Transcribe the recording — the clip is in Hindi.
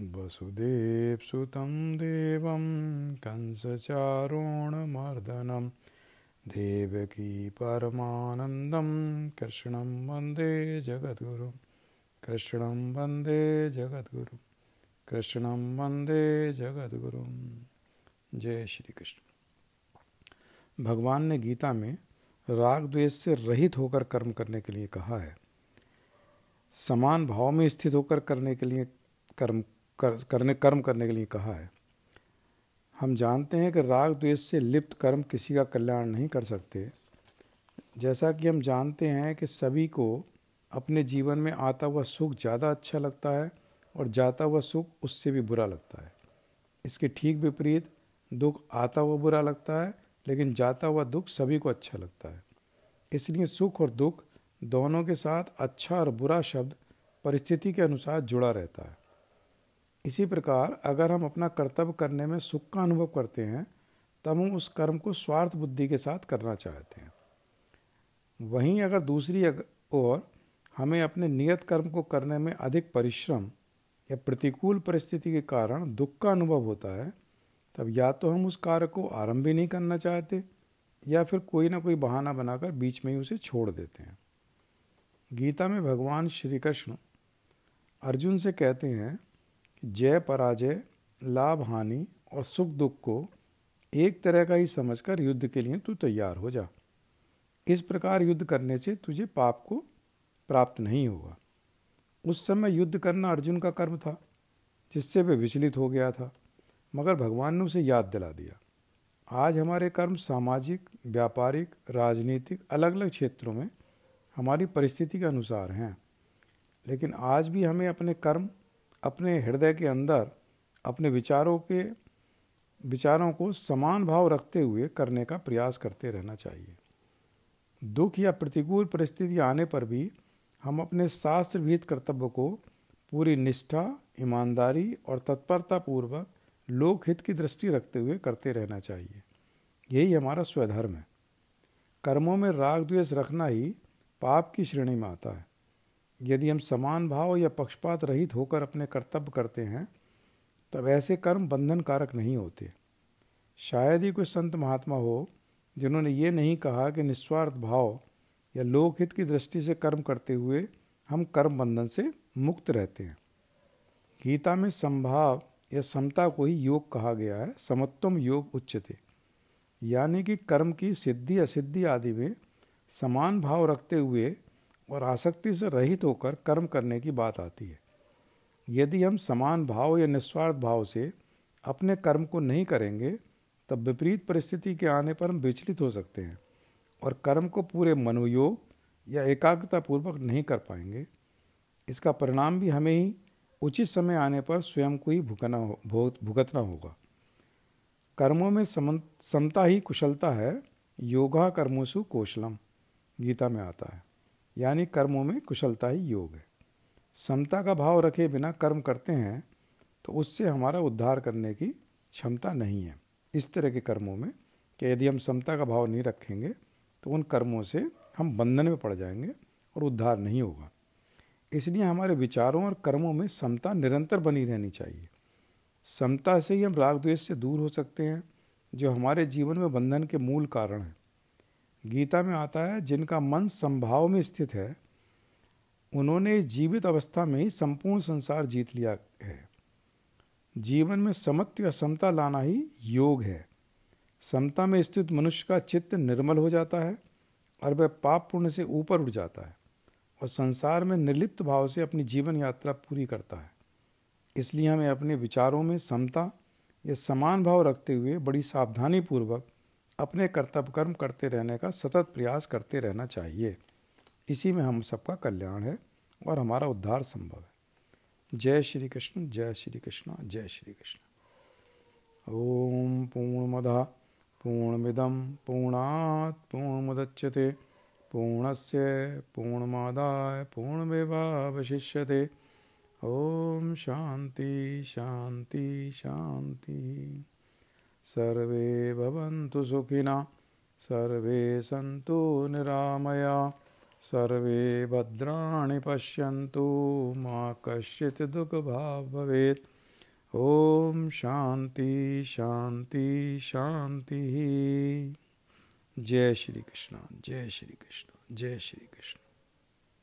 वसुदेवसुतं देवं कंसचारोणमर्दनं। देवकी परमानन्दं कृष्णं वंदे जगद्गुरुं। कृष्णं वंदे जगद्गुरुं। कृष्णं वंदे जगद्गुरुं। जय श्री कृष्ण भगवान ने गीता में राग द्वेष से रहित होकर कर्म करने के लिए कहा है। समान भाव में स्थित होकर करने के लिए कर्म कर, करने कर्म करने के लिए कहा है। हम जानते हैं कि राग द्वेष से लिप्त कर्म किसी का कल्याण नहीं कर सकते। जैसा कि हम जानते हैं कि सभी को अपने जीवन में आता हुआ सुख ज़्यादा अच्छा लगता है और जाता हुआ सुख उससे भी बुरा लगता है। इसके ठीक विपरीत दुख आता हुआ बुरा लगता है लेकिन जाता हुआ दुख सभी को अच्छा लगता है। इसलिए सुख और दुख दोनों के साथ अच्छा और बुरा शब्द परिस्थिति के अनुसार जुड़ा रहता है। इसी प्रकार अगर हम अपना कर्तव्य करने में सुख का अनुभव करते हैं, तब हम उस कर्म को स्वार्थ बुद्धि के साथ करना चाहते हैं। वहीं अगर दूसरी ओर हमें अपने नियत कर्म को करने में अधिक परिश्रम या प्रतिकूल परिस्थिति के कारण दुख का अनुभव होता है, तब या तो हम उस कार्य को आरंभ भी नहीं करना चाहते या फिर कोई ना कोई बहाना बनाकर बीच में ही उसे छोड़ देते हैं। गीता में भगवान श्री कृष्ण अर्जुन से कहते हैं जय पराजय, लाभ हानि और सुख दुख को एक तरह का ही समझकर युद्ध के लिए तू तैयार हो जा। इस प्रकार युद्ध करने से तुझे पाप को प्राप्त नहीं होगा। उस समय युद्ध करना अर्जुन का कर्म था, जिससे वे विचलित हो गया था, मगर भगवान ने उसे याद दिला दिया। आज हमारे कर्म सामाजिक, व्यापारिक, राजनीतिक अलग अलग क्षेत्रों में हमारी परिस्थिति के अनुसार हैं, लेकिन आज भी हमें अपने कर्म अपने हृदय के अंदर, अपने विचारों के, विचारों को समान भाव रखते हुए करने का प्रयास करते रहना चाहिए। दुख या प्रतिकूल परिस्थिति आने पर भी हम अपने शास्त्र विहित कर्तव्य को पूरी निष्ठा, ईमानदारी और तत्परता पूर्वक लोकहित की दृष्टि रखते हुए करते रहना चाहिए। यही हमारा स्वधर्म है। कर्मों में राग द्वेष रखना ही पाप की श्रेणी में आता है। यदि हम समान भाव या पक्षपात रहित होकर अपने कर्तव्य करते हैं, तब ऐसे कर्म बंधन कारक नहीं होते। शायद ही कोई संत महात्मा हो, जिन्होंने ये नहीं कहा कि निस्वार्थ भाव या लोकहित की दृष्टि से कर्म करते हुए हम कर्म बंधन से मुक्त रहते हैं। गीता में संभाव या समता को ही योग कहा गया है, समत्वम योग उच्चते यानी कि कर्म की सिद्धि, असिद्धि आदि में समान भाव रखते हुए और आसक्ति से रहित होकर कर्म करने की बात आती है। यदि हम समान भाव या निस्वार्थ भाव से अपने कर्म को नहीं करेंगे, तब विपरीत परिस्थिति के आने पर हम विचलित हो सकते हैं और कर्म को पूरे मनोयोग या एकाग्रता पूर्वक नहीं कर पाएँगे। इसका परिणाम भी हमें ही उचित समय आने पर स्वयं को ही भुगतना भुगतना होगा। कर्मों में समता ही कुशलता है योगा कर्मोसु कौशलम, गीता में आता है। यानी कर्मों में कुशलता ही योग है। समता का भाव रखे बिना कर्म करते हैं तो उससे हमारा उद्धार करने की क्षमता नहीं है। इस तरह के कर्मों में कि यदि हम समता का भाव नहीं रखेंगे तो उन कर्मों से हम बंधन में पड़ जाएँगे और उद्धार नहीं होगा। इसलिए हमारे विचारों और कर्मों में समता निरंतर बनी रहनी चाहिए। समता से ही हम राग द्वेष से दूर हो सकते हैं, जो हमारे जीवन में बंधन के मूल कारण हैं। गीता में आता है, जिनका मन संभाव में स्थित है, उन्होंने जीवित अवस्था में ही संपूर्ण संसार जीत लिया है। जीवन में समत्व या समता लाना ही योग है। समता में स्थित मनुष्य का चित्त निर्मल हो जाता है और वह पाप पुण्य से ऊपर उठ जाता है और संसार में निर्लिप्त भाव से अपनी जीवन यात्रा पूरी करता है। इसलिए हमें अपने विचारों में समता या समान भाव रखते हुए बड़ी सावधानी पूर्वक अपने कर्तव्य कर्म करते रहने का सतत प्रयास करते रहना चाहिए। इसी में हम सबका कल्याण है और हमारा उद्धार संभव है। जय श्री कृष्ण, जय श्री कृष्ण, जय श्री कृष्ण। ओम पूर्णमदा, पूर्णमिदं, पूर्णात् पूर्णमुदच्यते पूर्णस्य पूर्णमादाय पूर्णमेवावशिष्यते। ॐ शांति शांति शान्ति सर्वे भवन्तु सुखिना, सर्वे सन्तु निरामया, सर्वे भद्राणि पश्यन्तु, मा कश्चित् दुःखभाग् भवेत्। ॐ शान्ति शान्ति, शान्तिः। जय श्री कृष्ण जय श्री कृष्ण जय श्री कृष्ण